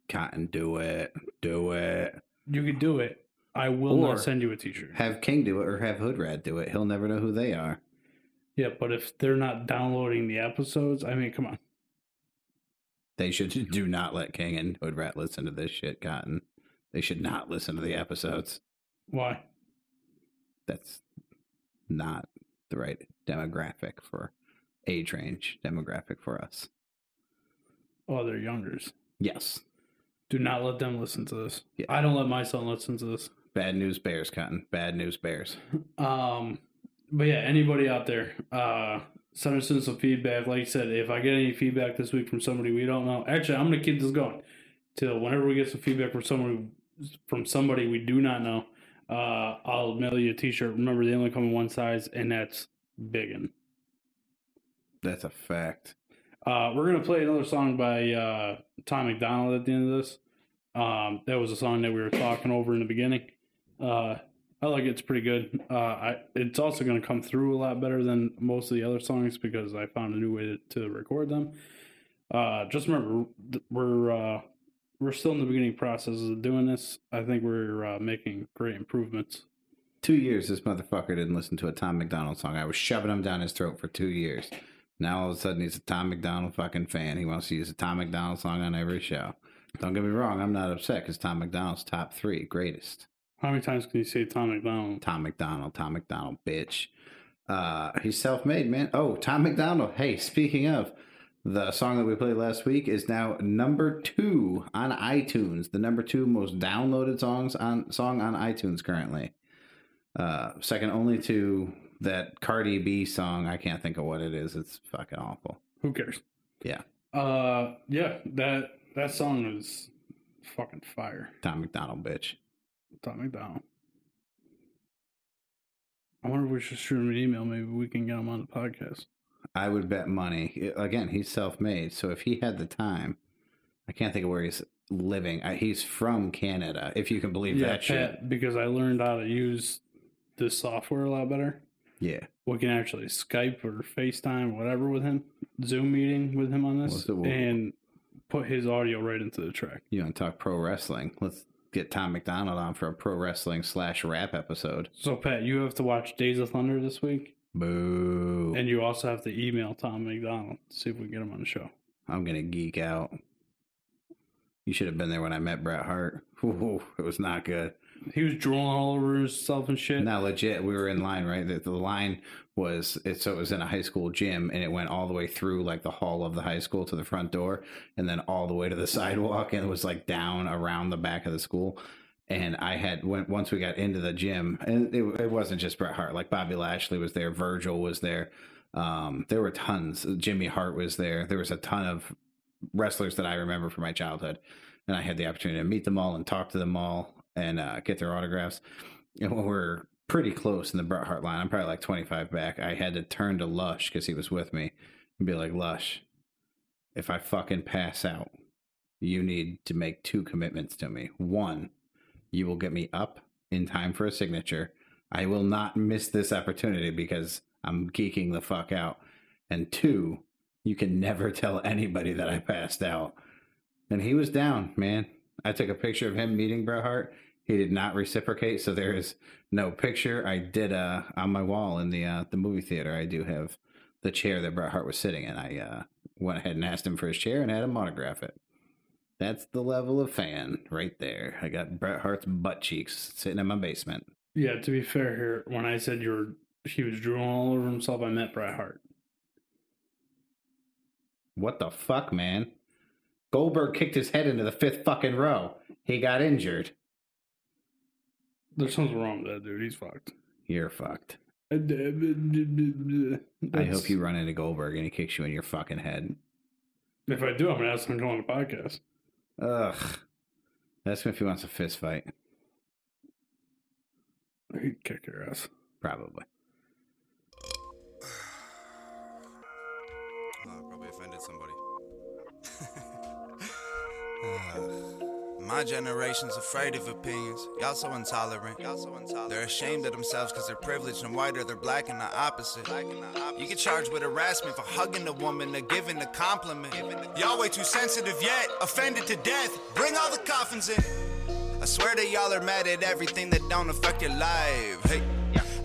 Cotton, do it. Do it. You could do it. I will Or not send you a T-shirt. Have King do it or have Hoodrat do it. He'll never know who they are. Yeah, but if they're not downloading the episodes, I mean, come on. They should do not let King and Hoodrat listen to this shit, Cotton. They should not listen to the episodes. Why? That's not the right demographic for age range demographic for us. Oh, they're youngers. Yes. Do not let them listen to this. Yeah. I don't let my son listen to this. Bad news bears, Cotton. Bad news bears. Um, but yeah, anybody out there, uh, send us in some feedback. Like I said, if I get any feedback this week from somebody we don't know, actually, I'm gonna keep this going till whenever we get some feedback from somebody from somebody we do not know. Uh, I'll mail you a T-shirt. Remember, they only come in one size, and that's biggin. That's a fact. Uh, we're gonna play another song by uh, Tom MacDonald at the end of this. Um, that was a song that we were talking over in the beginning. Uh, I like it; it's pretty good. Uh, I, it's also gonna come through a lot better than most of the other songs because I found a new way to, to record them. Uh, just remember, we're uh, we're still in the beginning process of doing this. I think we're uh, making great improvements. Two years this motherfucker didn't listen to a Tom MacDonald song. I was shoving him down his throat for two years. Now all of a sudden he's a Tom MacDonald fucking fan. He wants to use a Tom MacDonald song on every show. Don't get me wrong, I'm not upset because Tom MacDonald's top three greatest. How many times can you say Tom MacDonald? Tom MacDonald, Tom MacDonald, bitch. Uh, he's self made, man. Oh, Tom MacDonald. Hey, speaking of, the song that we played last week is now number two on iTunes. The number two most downloaded songs on song on iTunes currently. Uh, second only to that Cardi B song. I can't think of what it is. It's fucking awful. Who cares? Yeah, Uh, yeah, that that song is fucking fire. Tom MacDonald, bitch. Tom MacDonald. I wonder if we should shoot him an email. Maybe we can get him on the podcast. I would bet money. Eh, again, he's self made. So if he had the time, I can't think of where he's living. I, he's from Canada, if you can believe yeah, that shit. Pat, because I learned how to use this software a lot better. Yeah. We can actually Skype or FaceTime, whatever, with him, Zoom meeting with him on this, and put his audio right into the track. You want to talk pro wrestling? Let's get Tom MacDonald on for a pro wrestling slash rap episode. So, Pat, you have to watch Days of Thunder this week, Boo. and you also have to email Tom MacDonald to see if we can get him on the show. I'm going to geek out. You should have been there when I met Bret Hart. Ooh, it was not good. He was drooling all over himself and shit. Now, legit. We were in line, right? The, the line was it, so it was in a high school gym, and it went all the way through like the hall of the high school to the front door, and then all the way to the sidewalk, and it was like down around the back of the school. And I had went once we got into the gym, and it, it wasn't just Bret Hart. Like Bobby Lashley was there, Virgil was there. Um, there were tons. Jimmy Hart was there. There was a ton of wrestlers that I remember from my childhood, and I had the opportunity to meet them all and talk to them all and uh, get their autographs. And when we're pretty close in the Bret Hart line, I'm probably like 25 back. I had to turn to Lush because he was with me and be like, Lush, if I fucking pass out, you need to make two commitments to me. One, you will get me up in time for a signature. I will not miss this opportunity because I'm geeking the fuck out. And two, you can never tell anybody that I passed out. And he was down, man. I took a picture of him meeting Bret Hart. He did not reciprocate, so there is no picture. I did uh on my wall in the uh the movie theater. I do have the chair that Bret Hart was sitting in. I uh went ahead and asked him for his chair and had him autograph it. That's the level of fan right there. I got Bret Hart's butt cheeks sitting in my basement. Yeah, to be fair here, when I said you were he was drooling all over himself, I meant Bret Hart. What the fuck, man? Goldberg kicked his head into the fifth fucking row. He got injured. There's something wrong with that dude. He's fucked. You're fucked. I hope you run into Goldberg and he kicks you in your fucking head. If I do, I'm gonna ask him to come on the podcast. Ugh. Ask him if he wants a fist fight. He'd kick your ass. Probably. Oh, probably offended somebody. My generation's afraid of opinions. Y'all so intolerant. Y'all so intolerant. They're ashamed of themselves because they're privileged and white or they're black and the opposite. You get charged with harassment for hugging a woman or giving a compliment. Y'all way too sensitive yet, offended to death. Bring all the coffins in. I swear that y'all are mad at everything that don't affect your life. Hey.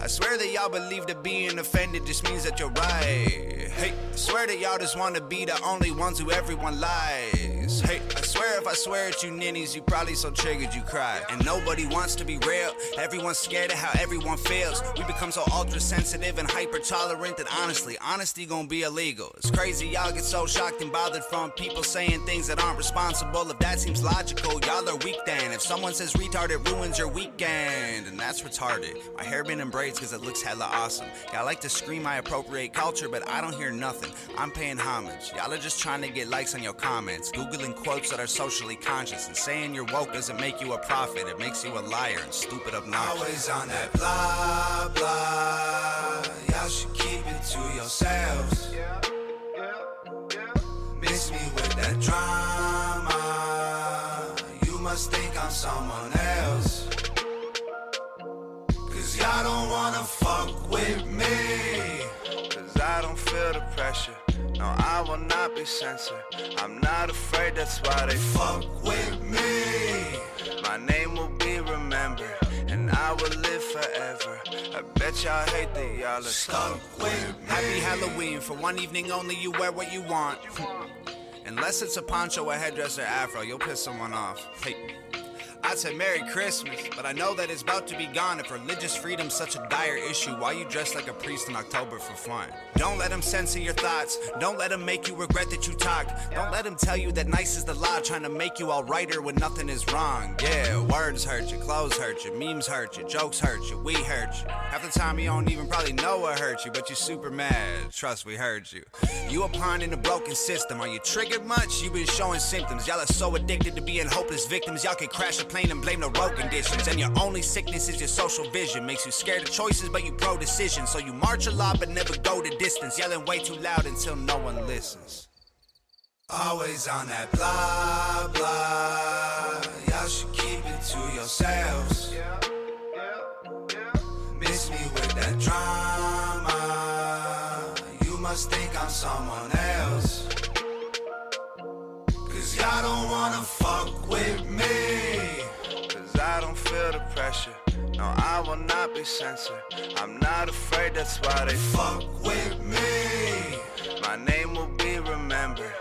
I swear that y'all believe that being offended just means that you're right. Hey, I swear that y'all just wanna be the only ones who everyone lies. Hey, I swear if I swear at you ninnies, you probably so triggered you cry. And nobody wants to be real. Everyone's scared of how everyone feels. We become so ultra sensitive and hyper tolerant that honestly, honesty gonna be illegal. It's crazy y'all get so shocked and bothered from people saying things that aren't responsible. If that seems logical, y'all are weak then. If someone says retard, it ruins your weekend. And that's retarded. My hair been in braids cause it looks hella awesome. Y'all like to scream I appropriate culture, but I don't hear nothing. I'm paying homage. Y'all are just trying to get likes on your comments. Googling quotes that are socially conscious. And saying you're woke doesn't make you a prophet. It makes you a liar and stupid obnoxious. Always on that blah blah. Y'all should keep it to yourselves. Miss me with that drama. You must think I'm someone else. Cause y'all don't wanna fuck with me. Cause I don't feel the pressure. No, I will not be censored. I'm not afraid, that's why they fuck with me. My name will be remembered, and I will live forever. I bet y'all hate that y'all are stuck with me. Happy Halloween. For one evening only, you wear what you want. Unless it's a poncho, a headdress, or afro, you'll piss someone off. I'd say Merry Christmas, but I know that it's about to be gone if religious freedom's such a dire issue. Why you dress like a priest in October for fun? Don't let them censor your thoughts. Don't let them make you regret that you talked. Don't let them tell you that nice is the law, trying to make you all righter when nothing is wrong. Yeah, words hurt you, clothes hurt you, memes hurt you, jokes hurt you, we hurt you. Half the time you don't even probably know what hurt you, but you're super mad. Trust we heard you. You a pawn in a broken system. Are you triggered much? You been showing symptoms. Y'all are so addicted to being hopeless victims. Y'all can crash a plane and blame the road conditions. And your only sickness is your social vision. Makes you scared of choices, but you pro decision. So you march a lot, but never go the distance. Yelling way too loud until no one listens. Always on that blah blah. Y'all should keep it to yourselves. Miss me with that drama. You must think I'm someone else. Cause y'all don't wanna pressure. No, I will not be censored. I'm not afraid, that's why they fuck with me. My name will be remembered,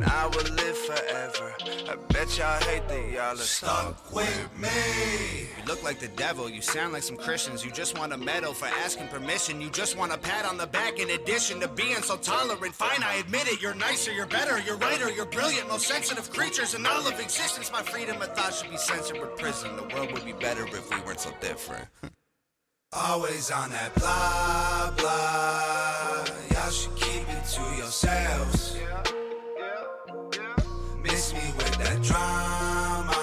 and I will live forever. I bet y'all hate that y'all are stuck with me. You look like the devil, you sound like some Christians. You just want a medal for asking permission. You just want a pat on the back in addition to being so tolerant. Fine, I admit it, you're nicer, you're better, you're righter, you're brilliant, most sensitive creatures in all of existence. My freedom of thought should be censored with prison. The world would be better if we weren't so different. Always on that blah blah. Y'all should keep it to yourselves. Drama.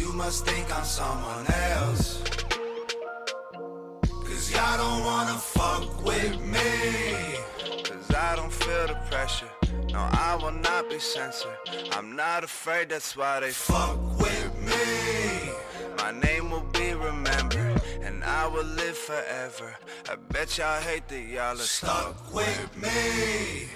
You must think I'm someone else. Cause y'all don't wanna fuck with me. Cause I don't feel the pressure. No, I will not be censored. I'm not afraid, that's why they fuck with me. My name will be remembered, and I will live forever. I bet y'all hate that y'all are stuck with me.